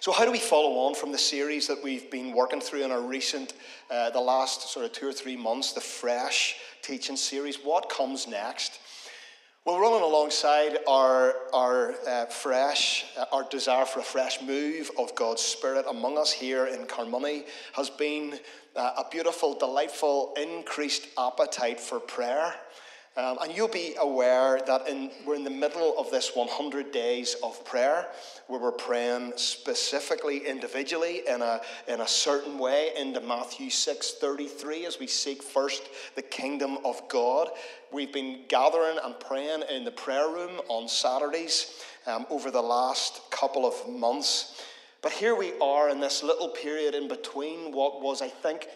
So, how do we follow on from the series that we've been working through in our recent, uh, the last sort of two or three months, the Fresh teaching series? What comes next? Well, running alongside our, our uh, fresh, uh, our desire for a fresh move of God's Spirit among us here in Carnmoney has been uh, a beautiful, delightful, increased appetite for prayer. Um, and you'll be aware that in, we're in the middle of this 100 days of prayer, where we're praying specifically individually in a, in a certain way into Matthew 6:33 as we seek first the kingdom of God. We've been gathering and praying in the prayer room on Saturdays um, over the last couple of months. But here we are in this little period in between what was, I think,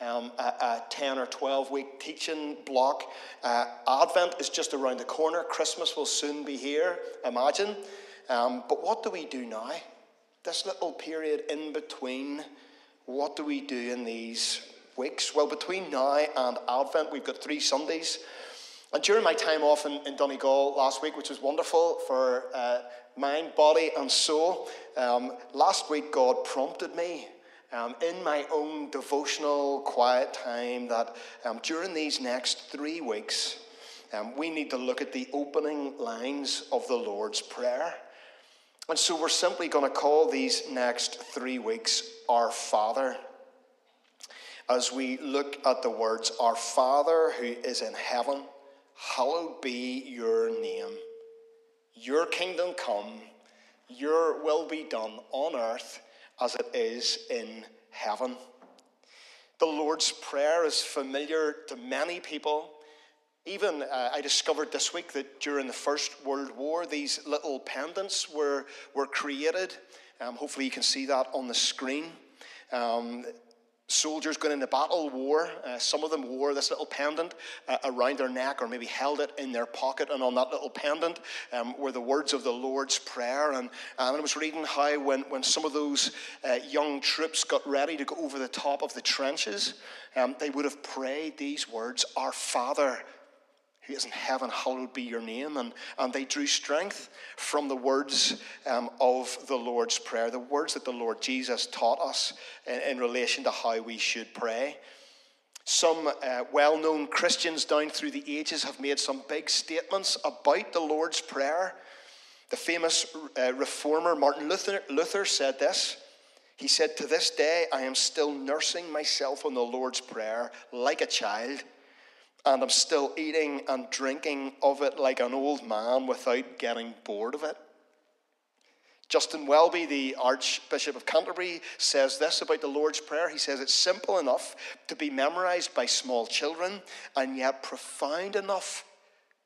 um, a, a, 10 or 12 week teaching block. Uh, Advent is just around the corner. Christmas will soon be here, imagine. Um, but what do we do now? This little period in between, what do we do in these weeks? Well, between now and Advent, we've got three Sundays. And during my time off in, in Donegal last week, which was wonderful for uh, mind, body, and soul, um, last week God prompted me um, in my own devotional quiet time that um, during these next three weeks, um, we need to look at the opening lines of the Lord's Prayer. And so we're simply going to call these next three weeks Our Father. As we look at the words, Our Father who is in heaven, hallowed be your name. Your kingdom come, your will be done on earth as it is in heaven. The Lord's Prayer is familiar to many people. Even uh, I discovered this week that during the First World War, these little pendants were, were created. Um, hopefully, you can see that on the screen. Um, soldiers going into battle wore. Uh, some of them wore this little pendant uh, around their neck or maybe held it in their pocket. And on that little pendant um, were the words of the Lord's Prayer. And, and I was reading how when, when some of those uh, young troops got ready to go over the top of the trenches, um, they would have prayed these words Our Father who is in heaven, hallowed be your name. And, and they drew strength from the words um, of the Lord's Prayer, the words that the Lord Jesus taught us in, in relation to how we should pray. Some uh, well known Christians down through the ages have made some big statements about the Lord's Prayer. The famous uh, reformer Martin Luther, Luther said this. He said, To this day, I am still nursing myself on the Lord's Prayer like a child and I'm still eating and drinking of it like an old man without getting bored of it. Justin Welby, the Archbishop of Canterbury, says this about the Lord's Prayer. He says it's simple enough to be memorized by small children and yet profound enough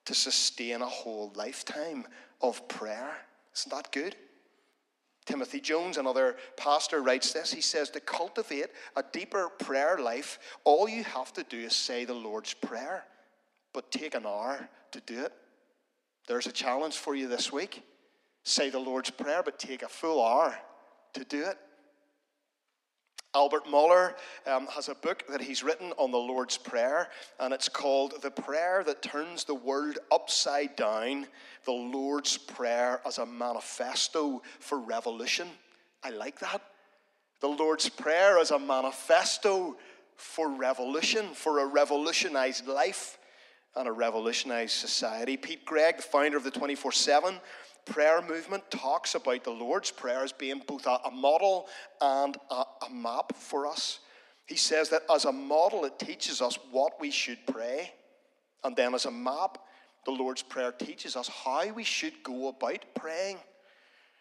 to sustain a whole lifetime of prayer. Isn't that good? Timothy Jones, another pastor, writes this. He says, To cultivate a deeper prayer life, all you have to do is say the Lord's Prayer, but take an hour to do it. There's a challenge for you this week. Say the Lord's Prayer, but take a full hour to do it. Albert Mohler um, has a book that he's written on the Lord's Prayer, and it's called The Prayer That Turns the World Upside Down The Lord's Prayer as a Manifesto for Revolution. I like that. The Lord's Prayer as a manifesto for revolution, for a revolutionized life and a revolutionized society. Pete Greig, the founder of the 24 7, prayer movement talks about the Lord's Prayer as being both a, a model and a, a map for us. He says that as a model, it teaches us what we should pray. And then as a map, the Lord's Prayer teaches us how we should go about praying.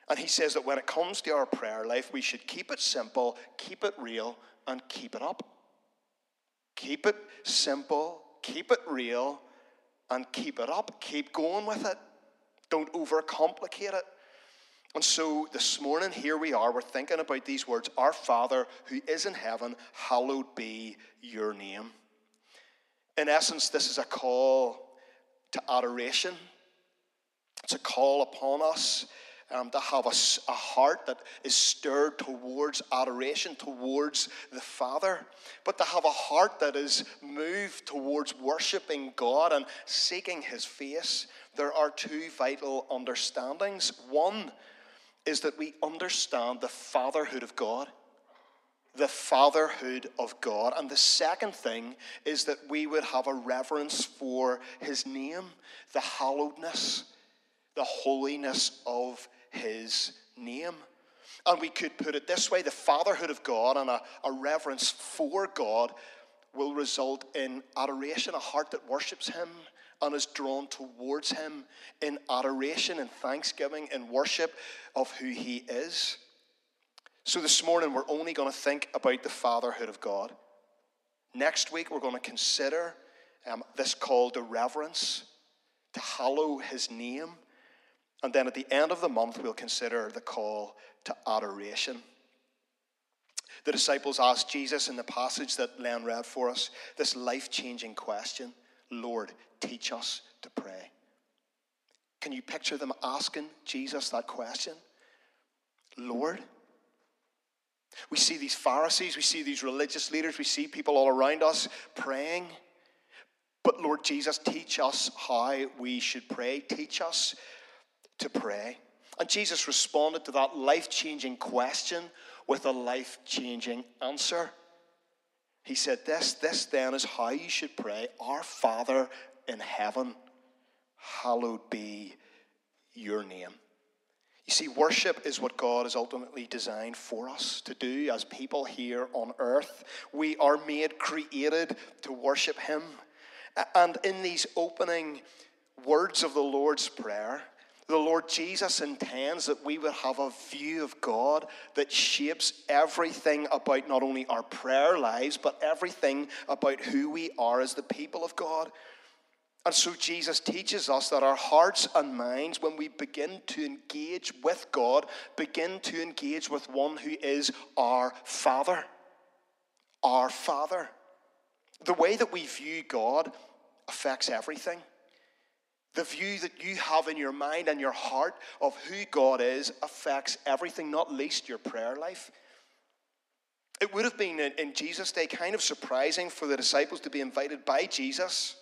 And he says that when it comes to our prayer life, we should keep it simple, keep it real, and keep it up. Keep it simple, keep it real, and keep it up. Keep going with it. Don't overcomplicate it. And so this morning, here we are, we're thinking about these words Our Father who is in heaven, hallowed be your name. In essence, this is a call to adoration, it's a call upon us um, to have a, a, heart that is stirred towards adoration, towards the Father, but to have a heart that is moved towards worshiping God and seeking His face. There are two vital understandings. One is that we understand the fatherhood of God. The fatherhood of God. And the second thing is that we would have a reverence for his name, the hallowedness, the holiness of his name. And we could put it this way the fatherhood of God and a, a reverence for God will result in adoration, a heart that worships him and is drawn towards him in adoration and thanksgiving and worship of who he is. So this morning, we're only going to think about the fatherhood of God. Next week, we're going to consider um, this call to reverence, to hallow his name. And then at the end of the month, we'll consider the call to adoration. The disciples asked Jesus in the passage that Len read for us this life changing question Lord, teach us to pray. Can you picture them asking Jesus that question? Lord? We see these Pharisees, we see these religious leaders, we see people all around us praying. But Lord Jesus, teach us how we should pray. Teach us to pray. And Jesus responded to that life changing question with a life changing answer. He said, This, this then is how you should pray Our Father in heaven, hallowed be your name. You see, worship is what God has ultimately designed for us to do as people here on earth. We are made, created to worship Him. And in these opening words of the Lord's Prayer, the Lord Jesus intends that we would have a view of God that shapes everything about not only our prayer lives, but everything about who we are as the people of God. And so Jesus teaches us that our hearts and minds, when we begin to engage with God, begin to engage with one who is our Father. Our Father. The way that we view God affects everything. The view that you have in your mind and your heart of who God is affects everything, not least your prayer life. It would have been in Jesus' day kind of surprising for the disciples to be invited by Jesus,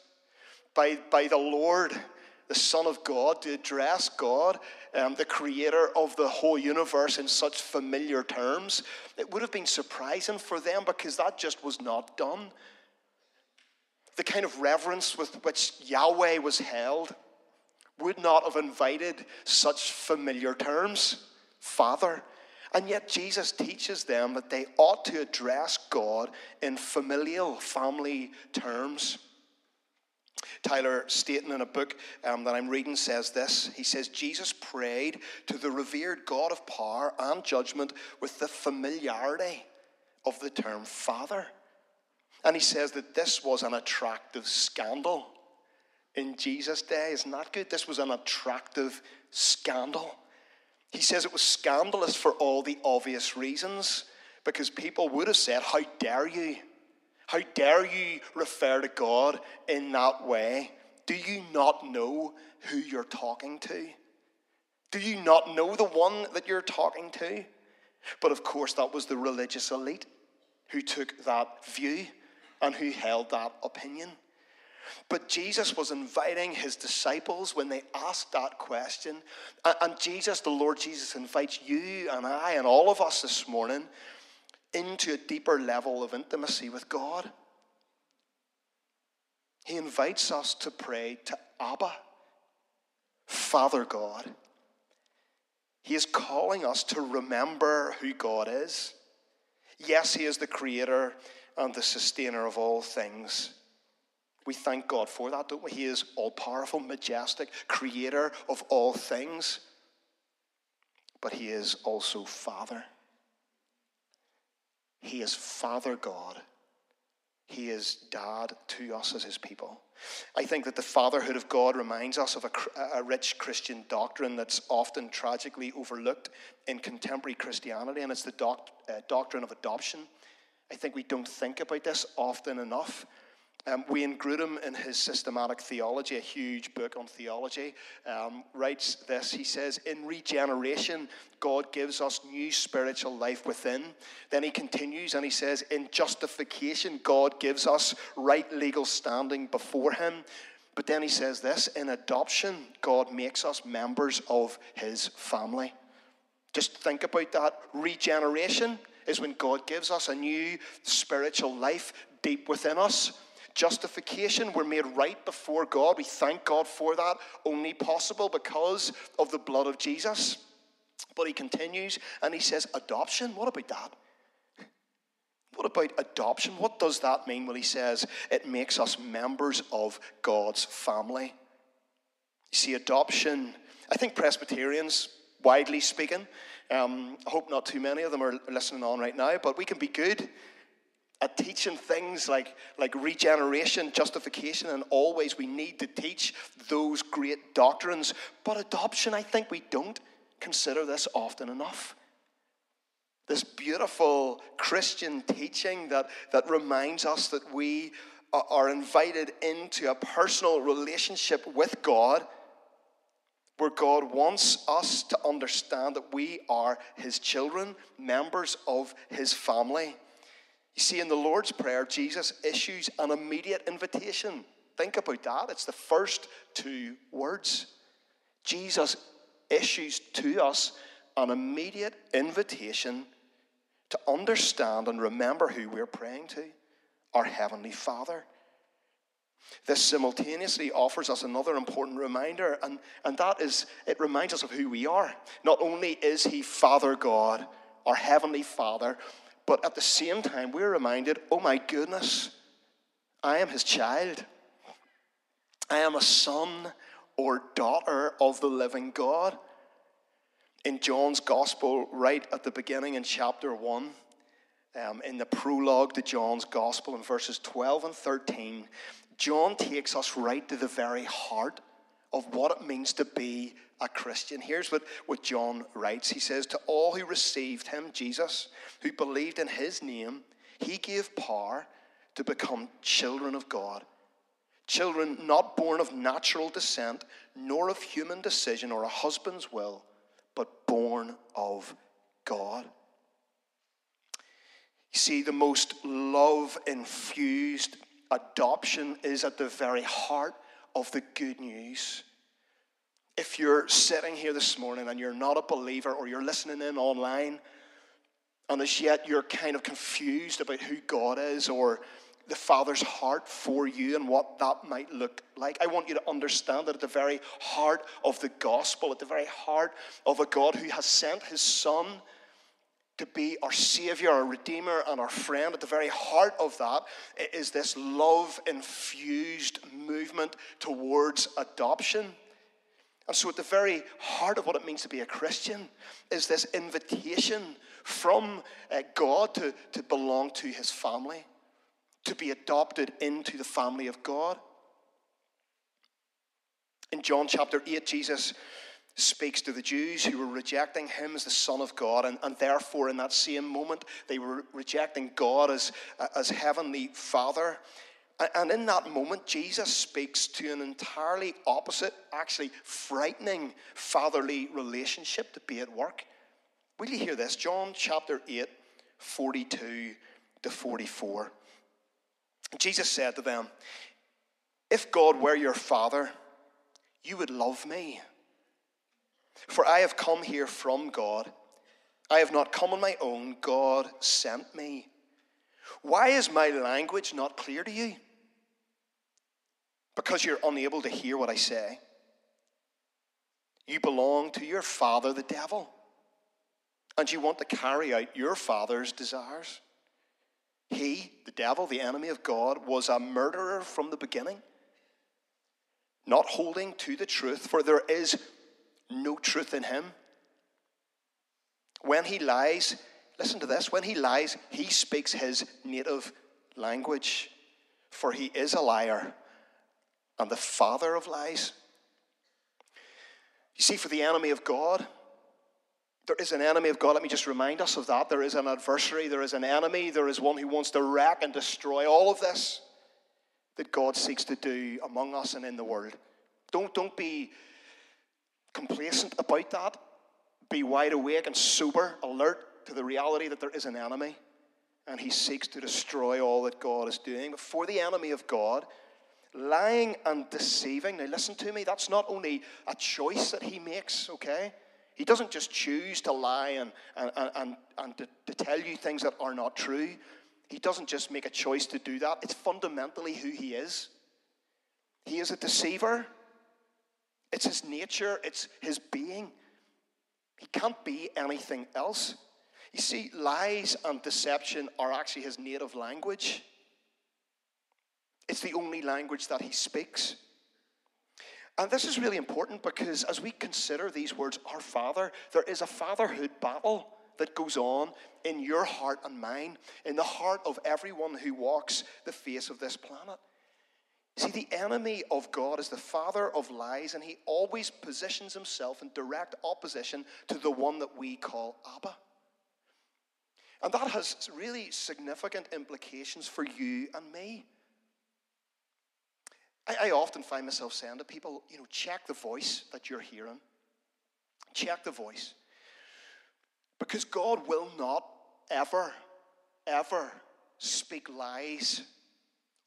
by, by the Lord, the Son of God, to address God, um, the creator of the whole universe, in such familiar terms. It would have been surprising for them because that just was not done the kind of reverence with which Yahweh was held would not have invited such familiar terms, Father. And yet Jesus teaches them that they ought to address God in familial family terms. Tyler Staton, in a book um, that I'm reading, says this. He says, Jesus prayed to the revered God of power and judgment with the familiarity of the term Father. And he says that this was an attractive scandal in Jesus' day. Isn't that good? This was an attractive scandal. He says it was scandalous for all the obvious reasons because people would have said, How dare you? How dare you refer to God in that way? Do you not know who you're talking to? Do you not know the one that you're talking to? But of course, that was the religious elite who took that view and who held that opinion. But Jesus was inviting his disciples when they asked that question. And Jesus, the Lord Jesus, invites you and I and all of us this morning into a deeper level of intimacy with God. He invites us to pray to Abba, Father God. He is calling us to remember who God is. Yes, He is the creator and the sustainer of all things. We thank God for that, don't we? He is all powerful, majestic, creator of all things. But He is also Father. He is Father God. He is dad to us as His people. I think that the fatherhood of God reminds us of a, a, rich Christian doctrine that's often tragically overlooked in contemporary Christianity, and it's the uh, doctrine of adoption. I think we don't think about this often enough. Um, Wayne Grudem, in his Systematic Theology, a huge book on theology, um, writes this. He says, In regeneration, God gives us new spiritual life within. Then he continues and he says, In justification, God gives us right legal standing before him. But then he says this In adoption, God makes us members of his family. Just think about that. Regeneration is when God gives us a new spiritual life deep within us. Justification, we're made right before God. We thank God for that, only possible because of the blood of Jesus. But he continues and he says, Adoption, what about that? What about adoption? What does that mean? Well, he says it makes us members of God's family. You see, adoption, I think Presbyterians, widely speaking, um, I hope not too many of them are listening on right now, but we can be good at teaching things like, like regeneration, justification, and always we need to teach those great doctrines. But adoption, I think we don't consider this often enough. This beautiful Christian teaching that, that reminds us that we are invited into a personal relationship with God where God wants us to understand that we are His children, members of His family. You see, in the Lord's Prayer, Jesus issues an immediate invitation. Think about that. It's the first two words. Jesus issues to us an immediate invitation to understand and remember who we're praying to our Heavenly Father. This simultaneously offers us another important reminder, and, and that is it reminds us of who we are. Not only is He Father God, our Heavenly Father, but at the same time, we're reminded oh my goodness, I am His child. I am a son or daughter of the living God. In John's Gospel, right at the beginning in chapter 1, um, in the prologue to John's Gospel in verses 12 and 13, John takes us right to the very heart of what it means to be a Christian. Here's what, what John writes He says, To all who received him, Jesus, who believed in his name, he gave power to become children of God. Children not born of natural descent, nor of human decision or a husband's will, but born of God. You see, the most love infused adoption is at the very heart of the good news. If you're sitting here this morning and you're not a believer or you're listening in online, and as yet you're kind of confused about who God is or the Father's heart for you and what that might look like. I want you to understand that at the very heart of the gospel, at the very heart of a God who has sent his Son to be our Savior, our Redeemer, and our friend. At the very heart of that is this love infused movement towards adoption. And so, at the very heart of what it means to be a Christian is this invitation from uh, God to, to belong to His family, to be adopted into the family of God. In John chapter 8, Jesus speaks to the Jews who were rejecting him as the Son of God, and, and therefore, in that same moment, they were rejecting God as, uh, as Heavenly Father. And in that moment, Jesus speaks to an entirely opposite, actually frightening fatherly relationship to be at work. Will you hear this? John chapter 8, 42 to 44. Jesus said to them, If God were your father, you would love me for I have come here from God. I have not come on my own. God sent me. Why is my language not clear to you? Because you're unable to hear what I say. You belong to your father, the devil, and you want to carry out your father's desires. He, the devil, the enemy of God, was a murderer from the beginning, not holding to the truth, for there is no truth in him. When he lies, listen to this when he lies, he speaks his native language, for he is a liar and the father of lies. You see, for the enemy of God, there is an enemy of God. Let me just remind us of that. There is an adversary, there is an enemy, there is one who wants to wreck and destroy all of this that God seeks to do among us and in the world. Don't, don't be complacent about that. Be wide awake and sober, alert to the reality that there is an enemy and he seeks to destroy all that God is doing. But for the enemy of God, lying and deceiving, now listen to me, that's not only a choice that he makes, okay? He doesn't just choose to lie and, and, and, and to, to tell you things that are not true. He doesn't just make a choice to do that. It's fundamentally who he is. He is a deceiver. It's his nature, it's his being. He can't be anything else. You see, lies and deception are actually his native language. It's the only language that he speaks. And this is really important because as we consider these words, our Father, there is a fatherhood battle that goes on in your heart and mine, in the heart of everyone who walks the face of this planet. See, the enemy of God is the father of lies, and he always positions himself in direct opposition to the one that we call Abba. And that has really significant implications for you and me. I, I, often find myself saying to people, you know, check the voice that you're hearing. Check the voice. Because God will not ever, ever speak lies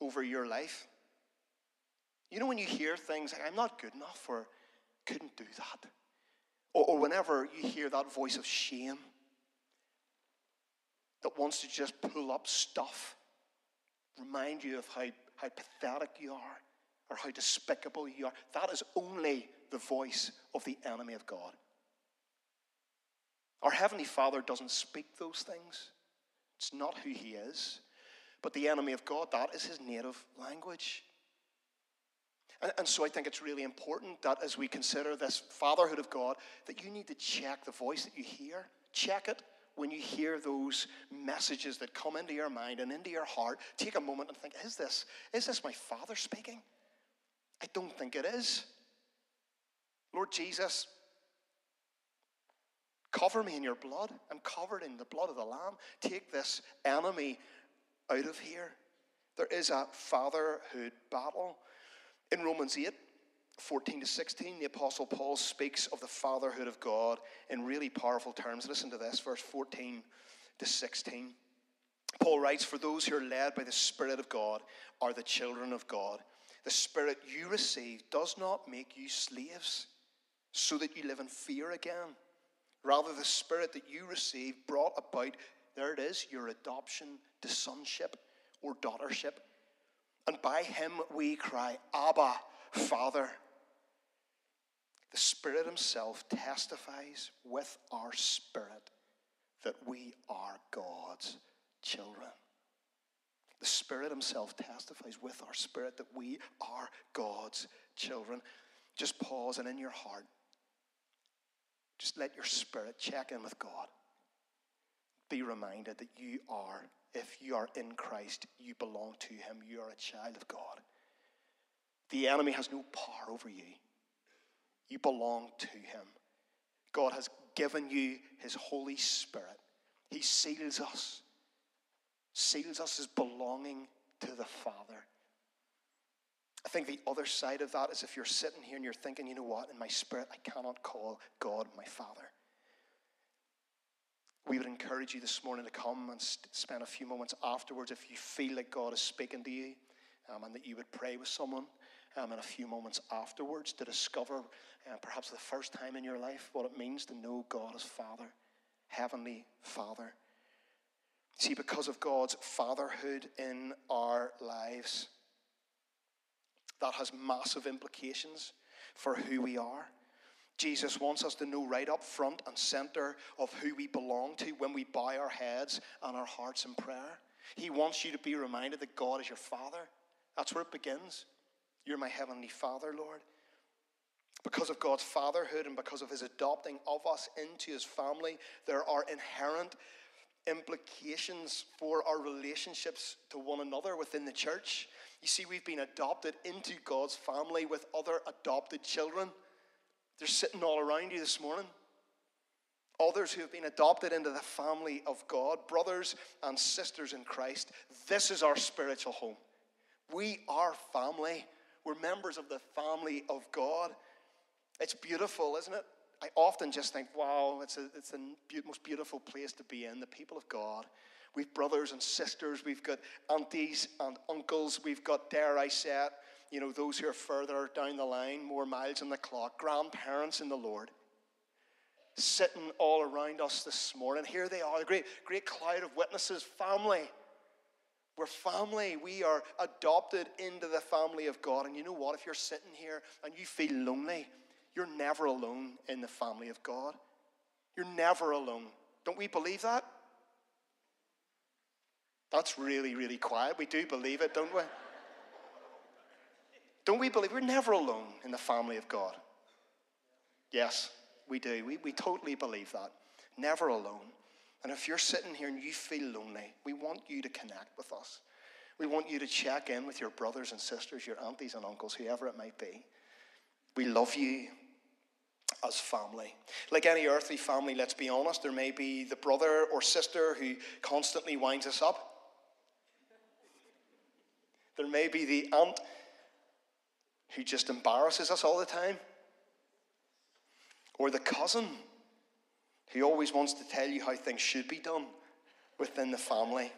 over your life. You know, when you hear things like, I'm not good enough, or couldn't do that, or, or whenever you hear that voice of shame that wants to just pull up stuff, remind you of how, how pathetic you are or how despicable you are. That is only the voice of the enemy of God. Our Heavenly Father doesn't speak those things, it's not who He is. But the enemy of God, that is His native language. And, and so I think it's really important that as we consider this fatherhood of God, that you need to check the voice that you hear. Check it when you hear those messages that come into your mind and into your heart, take a moment and think, is this, is this my Father speaking? I don't think it is. Lord Jesus, cover me in your blood. I'm covered in the blood of the Lamb. Take this enemy out of here. There is a fatherhood battle. In Romans 8, 14 to 16, the Apostle Paul speaks of the fatherhood of God in really powerful terms. Listen to this, verse 14 to 16. Paul writes, For those who are led by the Spirit of God are the children of God. The Spirit you receive does not make you slaves, so that you live in fear again. Rather, the Spirit that you receive brought about, there it is, your adoption to sonship or daughtership. And by him we cry, Abba, Father. The Spirit Himself testifies with our spirit that we are God's children. The Spirit Himself testifies with our spirit that we are God's children. Just pause and in your heart, just let your spirit check in with God. Be reminded that you are, if you are in Christ, you belong to Him. You are a child of God. The enemy has no power over you. You belong to Him. God has given you His Holy Spirit. He seals us, seals us as belonging to the Father. I think the other side of that is if you're sitting here and you're thinking, you know what, in my spirit, I cannot call God my Father. We would encourage you this morning to come and spend a few moments afterwards if you feel like God is speaking to you um, and that you would pray with someone um, in a few moments afterwards to discover, uh, perhaps the first time in your life, what it means to know God as Father, Heavenly Father. See, because of God's fatherhood in our lives, that has massive implications for who we are. Jesus wants us to know right up front and center of who we belong to when we bow our heads and our hearts in prayer. He wants you to be reminded that God is your Father. That's where it begins. You're my heavenly Father, Lord. Because of God's fatherhood and because of his adopting of us into his family, there are inherent implications for our relationships to one another within the church. You see, we've been adopted into God's family with other adopted children. They're sitting all around you this morning. Others who have been adopted into the family of God, brothers and sisters in Christ. This is our spiritual home. We are family. We're members of the family of God. It's beautiful, isn't it? I often just think, wow, it's, a, it's the most beautiful place to be in, the people of God. We've brothers and sisters, we've got aunties and uncles, we've got, dare I say it, you know, those who are further down the line, more miles on the clock, grandparents in the Lord. sitting all around us this morning. Here they are, the great, great cloud of witnesses, family. We're family. We are adopted into the family of God. And you know what? If you're sitting here and you feel lonely, you're never alone in the family of God. You're never alone. Don't we believe that? That's really, really quiet. We do believe it, don't we? Don't we believe we're never alone in the family of God? Yes, we do. We, we totally believe that. Never alone. And if you're sitting here and you feel lonely, we want you to connect with us. We want you to check in with your brothers and sisters, your aunties and uncles, whoever it might be. We love you as family. Like any earthly family, let's be honest, there may be the brother or sister who constantly winds us up. There may be the aunt who just embarrasses us all the time. Or the cousin who always wants to tell you how things should be done within the family.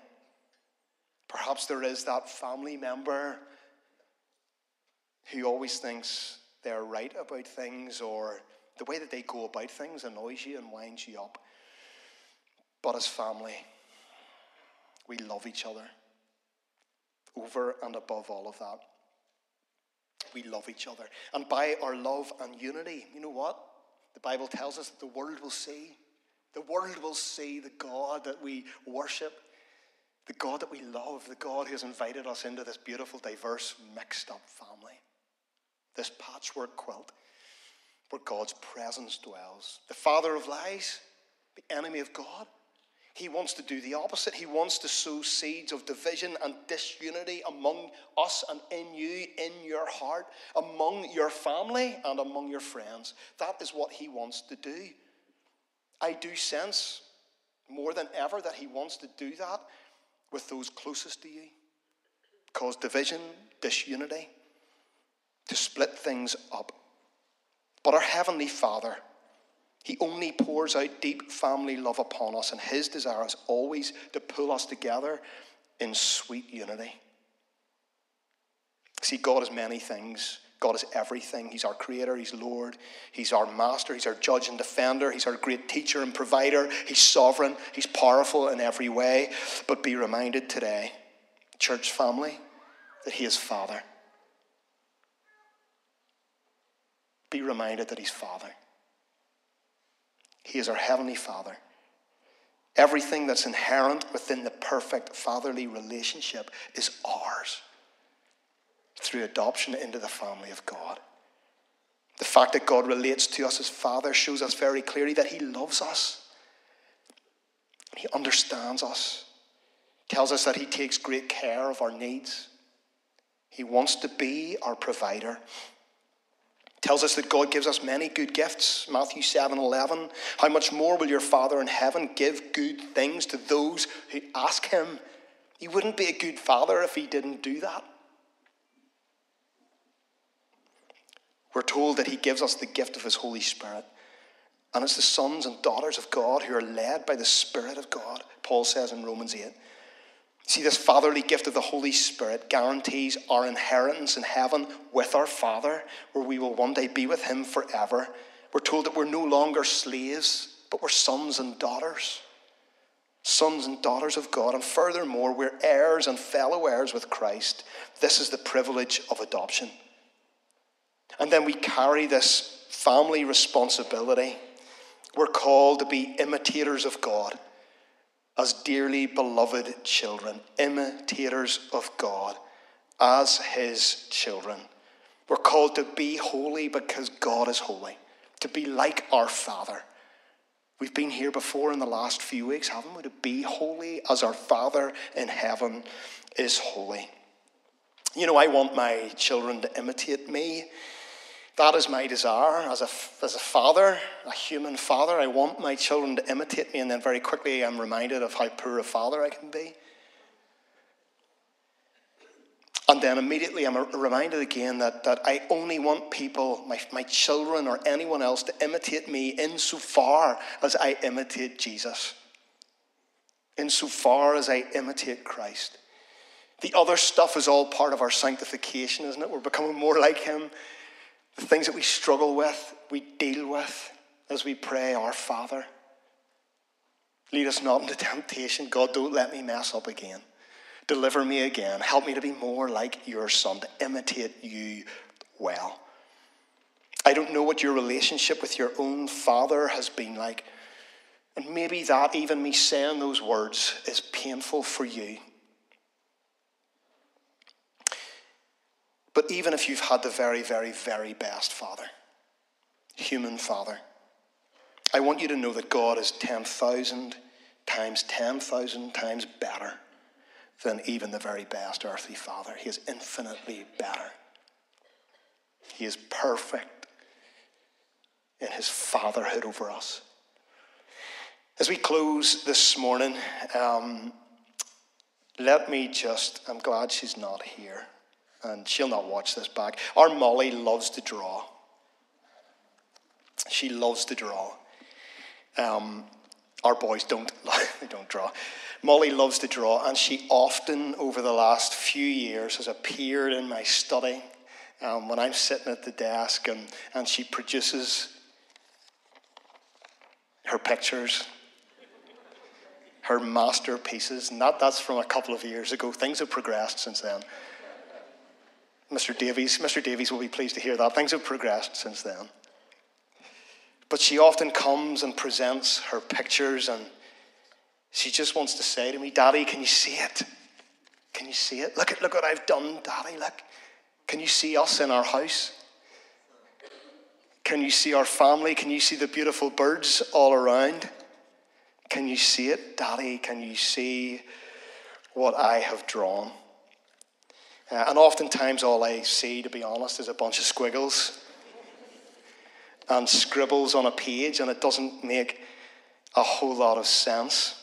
Perhaps there is that family member who always thinks they're right about things or the way that they go about things annoys you and winds you up. But as family, we love each other over and above all of that. We love each other. And by our love and unity, you know what? The Bible tells us that the world will see. The world will see the God that we worship, the God that we love, the God who has invited us into this beautiful, diverse, mixed up family. This patchwork quilt where God's presence dwells. The father of lies, the enemy of God, he wants to do the opposite. He wants to sow seeds of division and disunity among us and in you, in your heart, among your family and among your friends. That is what he wants to do. I do sense more than ever that he wants to do that with those closest to you. Cause division, disunity, to split things up. But our Heavenly Father, he only pours out deep family love upon us, and His desire is always to pull us together in sweet unity. See, God is many things. God is everything. He's our creator, He's Lord, He's our master, He's our judge and defender, He's our great teacher and provider, He's sovereign, He's powerful in every way. But be reminded today, church family, that He is Father. Be reminded that He's Father. He is our Heavenly Father. Everything that's inherent within the perfect fatherly relationship is ours through adoption into the family of God. The fact that God relates to us as Father shows us very clearly that He loves us. He understands us, tells us that He takes great care of our needs. He wants to be our provider tells us that God gives us many good gifts. Matthew 7 11. How much more will your Father in heaven give good things to those who ask him? He wouldn't be a good father if he didn't do that. We're told that he gives us the gift of his Holy Spirit. And it's the sons and daughters of God who are led by the Spirit of God, Paul says in Romans 8. See, this fatherly gift of the Holy Spirit guarantees our inheritance in heaven with our Father, where we will one day be with Him forever. We're told that we're no longer slaves, but we're sons and daughters. Sons and daughters of God. And furthermore, we're heirs and fellow heirs with Christ. This is the privilege of adoption. And then we carry this family responsibility. We're called to be imitators of God as dearly beloved children, imitators of God, as His children. We're called to be holy because God is holy, to be like our Father. We've been here before in the last few weeks, haven't we? To be holy as our Father in heaven is holy. You know, I want my children to imitate me that is my desire as a, as a father, a human father. I want my children to imitate me, and then very quickly I'm reminded of how poor a father I can be. And then immediately I'm reminded again that, that I only want people, my, my children or anyone else, to imitate me insofar as I imitate Jesus, insofar as I imitate Christ. The other stuff is all part of our sanctification, isn't it? We're becoming more like Him the things that we struggle with, we deal with. as we pray, Our Father? Lead us not into temptation. God, don't let me mess up again. Deliver me again. Help me to be more like your Son, to imitate you well. I don't know what your relationship with your own Father has been like. And maybe that, even me saying those words, is painful for you. But even if you've had the very, very, very best Father, human Father, I want you to know that God is 10,000 times 10,000 times better than even the very best earthly father. He is infinitely better. He is perfect in his fatherhood over us. As we close this morning, um, let me just, I'm glad she's not here and she'll not watch this back. Our Molly loves to draw. She loves to draw. Um, our boys don't, they don't draw. Molly loves to draw, and she often, over the last few years, has appeared in my study um, when I'm sitting at the desk, and, and she produces her pictures, her masterpieces. And that, that's from a couple of years ago. Things have progressed since then. Mr. Davies, Mr. Davies will be pleased to hear that. Things have progressed since then. But she often comes and presents her pictures, and she just wants to say to me, Daddy, can you see it? Can you see it? Look at look what I've done, Daddy. Look. Can you see us in our house? Can you see our family? Can you see the beautiful birds all around? Can you see it, Daddy? Can you see what I have drawn? Uh, and oftentimes, all I see, to be honest, is a bunch of squiggles and scribbles on a page, and it doesn't make a whole lot of sense.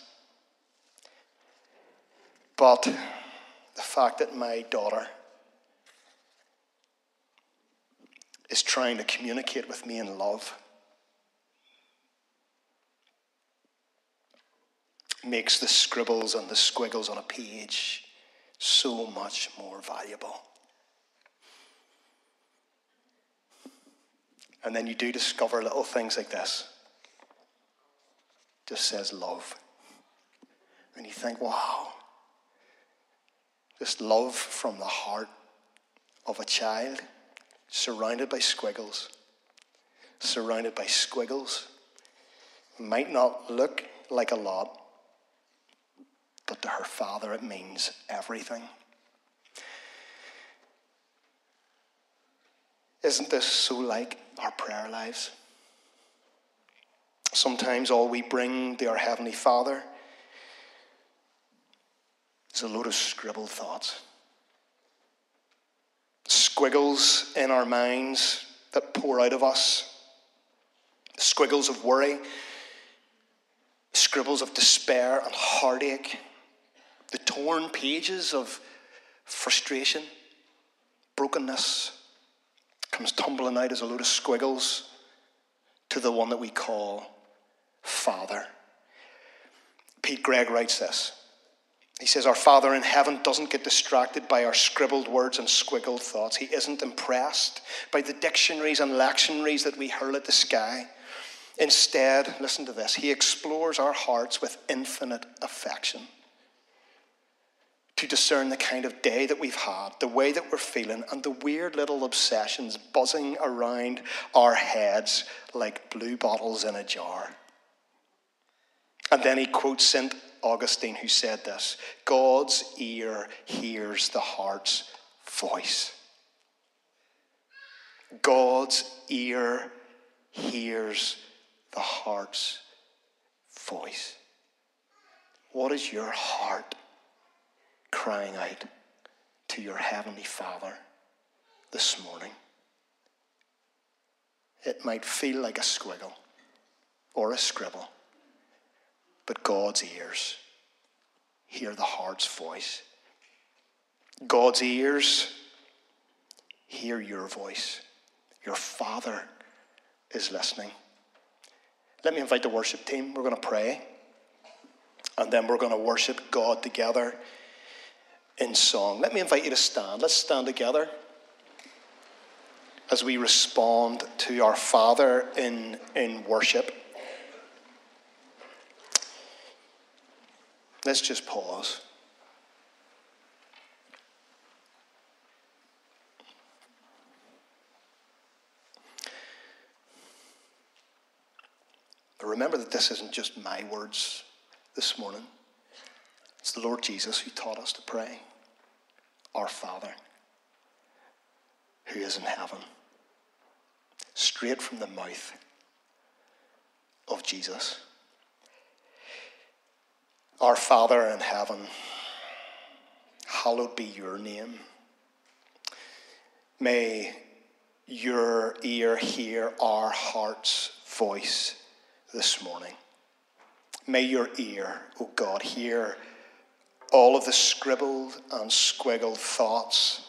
But the fact that my daughter is trying to communicate with me in love makes the scribbles and the squiggles on a page so much more valuable. And then you do discover little things like this. Just says love. And you think, wow, just love from the heart of a child surrounded by squiggles. Surrounded by squiggles. Might not look like a lot, but to her father it means everything. Isn't this so like our prayer lives? Sometimes all we bring to our Heavenly Father is a load of scribbled thoughts. Squiggles in our minds that pour out of us. Squiggles of worry, scribbles of despair and heartache, the torn pages of frustration, brokenness, comes tumbling out as a load of squiggles to the one that we call Father. Pete Greig writes this. He says, Our Father in heaven doesn't get distracted by our scribbled words and squiggled thoughts. He isn't impressed by the dictionaries and lectionaries that we hurl at the sky. Instead, listen to this, He explores our hearts with infinite affection to discern the kind of day that we've had, the way that we're feeling, and the weird little obsessions buzzing around our heads like blue bottles in a jar. And then he quotes St. Augustine, who said this God's ear hears the heart's voice. God's ear hears the heart's voice. What is your heart crying out to your Heavenly Father this morning. It might feel like a squiggle or a scribble, but God's ears hear the heart's voice. God's ears hear your voice. Your Father is listening. Let me invite the worship team. We're going to pray, and then we're going to worship God together in song. Let me invite you to stand. Let's stand together as we respond to our Father in, in worship. Let's just pause. Remember that this isn't just my words this morning. It's the Lord Jesus who taught us to pray. Our Father, who is in heaven. Straight from the mouth of Jesus. Our Father in heaven, hallowed be your name. May your ear hear our heart's voice this morning. May your ear, O oh God, hear all of the scribbled and squiggled thoughts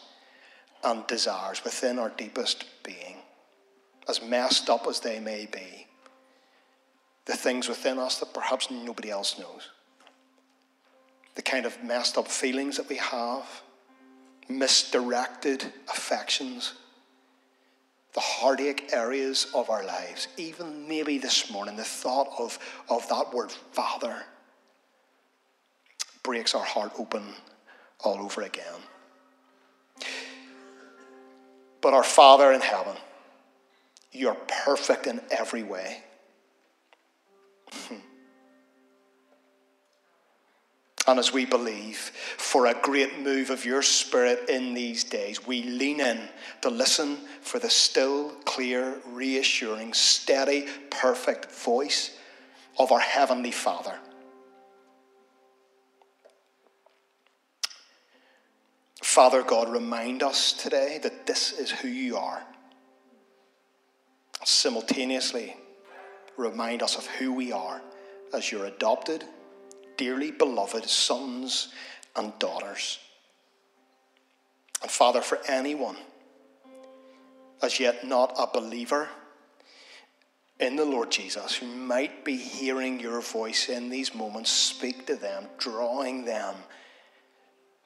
and desires within our deepest being, as messed up as they may be, the things within us that perhaps nobody else knows, the kind of messed up feelings that we have, misdirected affections, the heartache areas of our lives, even maybe this morning, the thought of, of that word, Father breaks our heart open all over again. But our Father in heaven, you're perfect in every way. And as we believe for a great move of your Spirit in these days, we lean in to listen for the still, clear, reassuring, steady, perfect voice of our Heavenly Father. Father God, remind us today that this is who you are. Simultaneously, remind us of who we are as your adopted, dearly beloved sons and daughters. And Father, for anyone as yet not a believer in the Lord Jesus who might be hearing your voice in these moments, speak to them, drawing them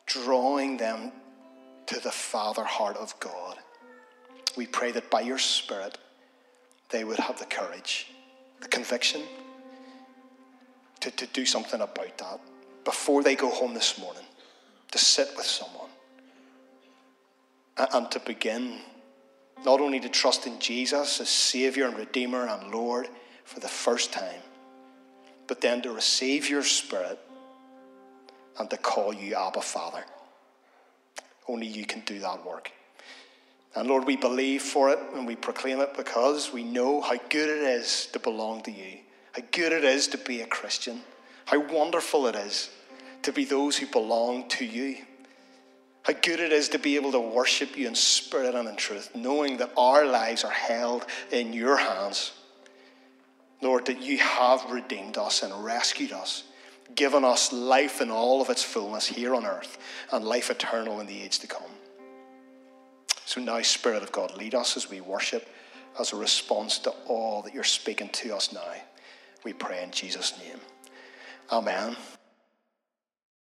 drawing them to the Father heart of God. We pray that by your Spirit, they would have the courage, the conviction to, to do something about that before they go home this morning, to sit with someone and, and to begin not only to trust in Jesus as Savior and Redeemer and Lord for the first time, but then to receive your Spirit and to call you Abba Father. Only you can do that work. And Lord, we believe for it and we proclaim it because we know how good it is to belong to you, how good it is to be a Christian, how wonderful it is to be those who belong to you, how good it is to be able to worship you in spirit and in truth, knowing that our lives are held in your hands. Lord, that you have redeemed us and rescued us given us life in all of its fullness here on earth and life eternal in the age to come. So now, Spirit of God, lead us as we worship as a response to all that you're speaking to us now. We pray in Jesus' name. Amen.